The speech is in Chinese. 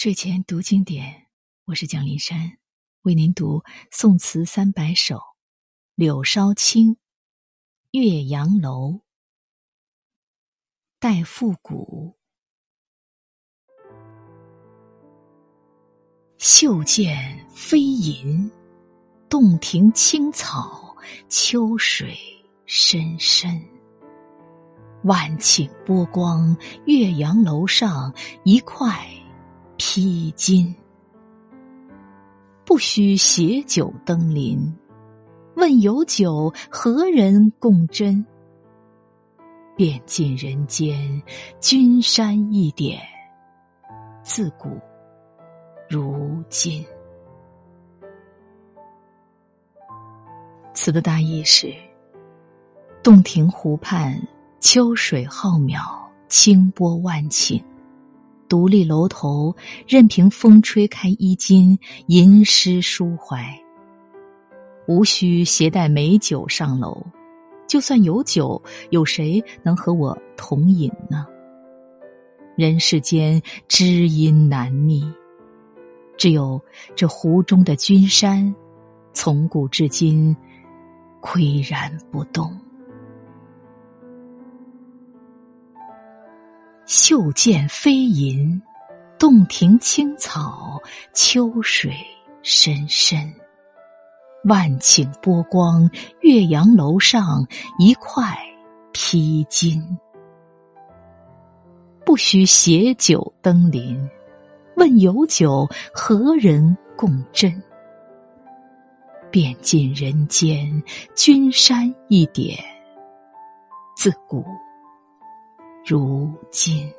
睡前读经典，我是蒋林山，为您读《宋词三百首》《柳梢青》《岳阳楼》《待复古》。袖见飞银，洞庭青草，秋水深深。万顷波光，岳阳楼上一块。披巾，不须携酒登临。问有酒何人共斟？便尽人间君山一点，自古如今。词的大意是：洞庭湖畔，秋水浩渺，清波万顷。独立楼头，任凭风吹开衣襟，吟诗抒怀。无需携带美酒上楼，就算有酒，有谁能和我同饮呢？人世间知音难觅，只有这湖中的君山，从古至今岿然不动。袖见飞银，洞庭青草，秋水深深。万顷波光，岳阳楼上一块披巾。不须携酒登临，问有酒何人共斟？便尽人间君山一点，自古。如今。